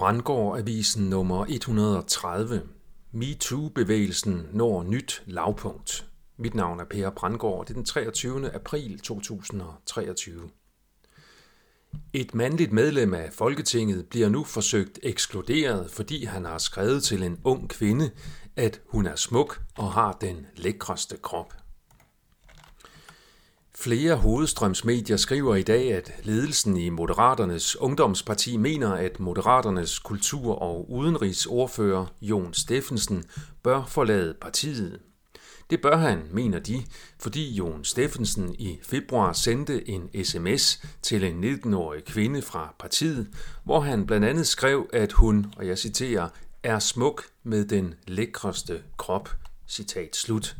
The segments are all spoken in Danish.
Brandgård-avisen nummer 130. MeToo-bevægelsen når nyt lavpunkt. Mit navn er Per Brandgård. Det er den 23. april 2023. Et mandligt medlem af Folketinget bliver nu forsøgt ekskluderet, fordi han har skrevet til en ung kvinde, at hun er smuk og har den lækreste krop. Flere hovedstrømsmedier skriver i dag, at ledelsen i Moderaternes Ungdomsparti mener, at Moderaternes kultur- og udenrigsordfører Jon Steffensen bør forlade partiet. Det bør han, mener de, fordi Jon Steffensen i februar sendte en sms til en 19-årig kvinde fra partiet, hvor han blandt andet skrev, at hun, og jeg citerer, er smuk med den lækreste krop. Citat slut.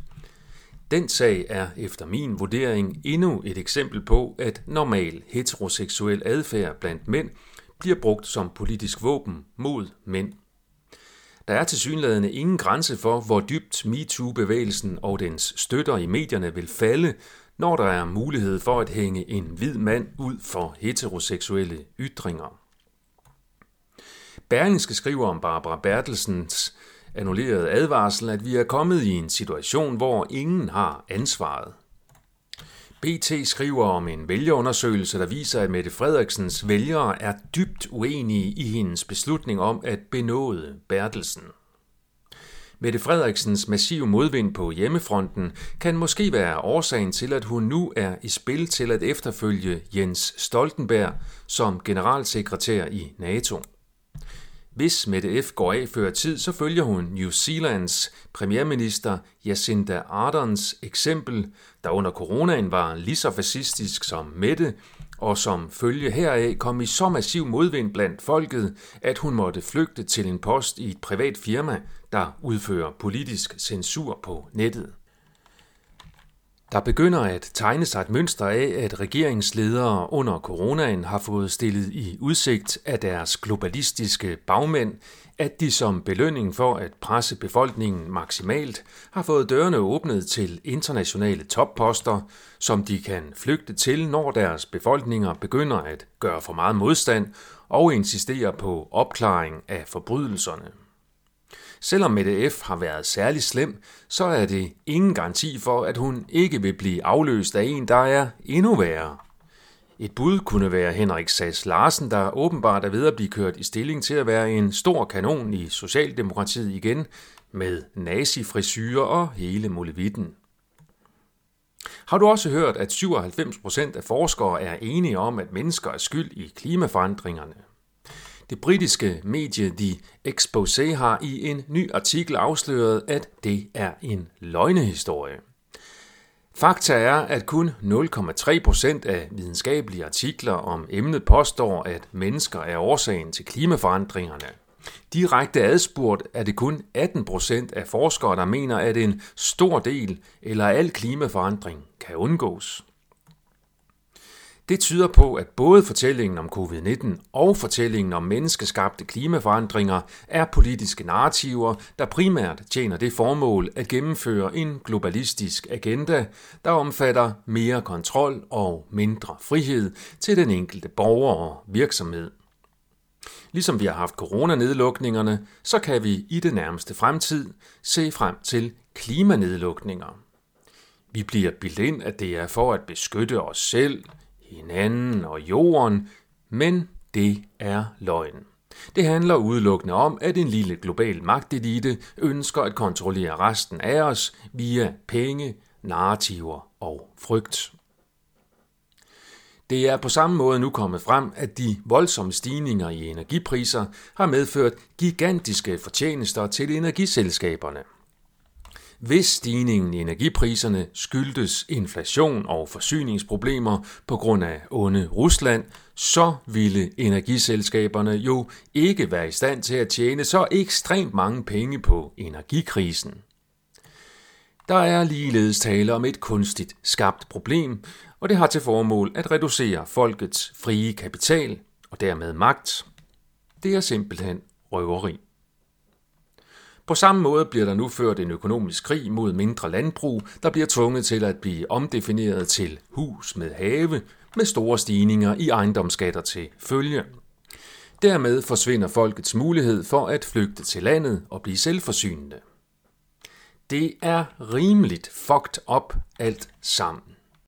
Den sag er efter min vurdering endnu et eksempel på, at normal heteroseksuel adfærd blandt mænd bliver brugt som politisk våben mod mænd. Der er tilsyneladende ingen grænse for, hvor dybt MeToo-bevægelsen og dens støtter i medierne vil falde, når der er mulighed for at hænge en hvid mand ud for heteroseksuelle ytringer. Berlingske skriver om Barbara Bertelsens annullerede advarsel, at vi er kommet i en situation, hvor ingen har ansvaret. BT skriver om en vælgerundersøgelse, der viser, at Mette Frederiksens vælgere er dybt uenige i hendes beslutning om at benåde Bertelsen. Mette Frederiksens massive modvind på hjemmefronten kan måske være årsagen til, at hun nu er i spil til at efterfølge Jens Stoltenberg som generalsekretær i NATO. Hvis Mette F. går af før tid, så følger hun New Zealands premierminister Jacinda Arderns eksempel, der under coronaen var lige så fascistisk som Mette, og som følge heraf kom i så massiv modvind blandt folket, at hun måtte flygte til en post i et privat firma, der udfører politisk censur på nettet. Der begynder at tegne sig et mønster af, at regeringsledere under coronaen har fået stillet i udsigt af deres globalistiske bagmænd, at de som belønning for at presse befolkningen maksimalt har fået dørene åbnet til internationale topposter, som de kan flygte til, når deres befolkninger begynder at gøre for meget modstand og insistere på opklaring af forbrydelserne. Selvom Mette F. har været særlig slem, så er det ingen garanti for, at hun ikke vil blive afløst af en, der er endnu værre. Et bud kunne være Henrik Sass Larsen, der åbenbart er ved at blive kørt i stilling til at være en stor kanon i Socialdemokratiet igen, med nazifrisyrer og hele molevitten. Har du også hørt, at 97 procent af forskere er enige om, at mennesker er skyld i klimaforandringerne? Det britiske medie The Exposé har i en ny artikel afsløret, at det er en løgnehistorie. Fakta er, at kun 0,3 procent af videnskabelige artikler om emnet påstår, at mennesker er årsagen til klimaforandringerne. Direkte adspurgt er det kun 18 procent af forskere, der mener, at en stor del eller al klimaforandring kan undgås. Det tyder på, at både fortællingen om covid-19 og fortællingen om menneskeskabte klimaforandringer er politiske narrativer, der primært tjener det formål at gennemføre en globalistisk agenda, der omfatter mere kontrol og mindre frihed til den enkelte borger og virksomhed. Ligesom vi har haft coronanedlukningerne, så kan vi i det nærmeste fremtid se frem til klimanedlukninger. Vi bliver bildt ind, at det er for at beskytte os selv, hinanden og jorden, men det er løgn. Det handler udelukkende om, at en lille global magtelite ønsker at kontrollere resten af os via penge, narrativer og frygt. Det er på samme måde nu kommet frem, at de voldsomme stigninger i energipriser har medført gigantiske fortjenester til energiselskaberne. Hvis stigningen i energipriserne skyldtes inflation og forsyningsproblemer på grund af onde Rusland, så ville energiselskaberne jo ikke være i stand til at tjene så ekstremt mange penge på energikrisen. Der er ligeledes tale om et kunstigt skabt problem, og det har til formål at reducere folkets frie kapital og dermed magt. Det er simpelthen røveri. På samme måde bliver der nu ført en økonomisk krig mod mindre landbrug, der bliver tvunget til at blive omdefineret til hus med have, med store stigninger i ejendomsskatter til følge. Dermed forsvinder folkets mulighed for at flygte til landet og blive selvforsynende. Det er rimeligt fucked up alt sammen.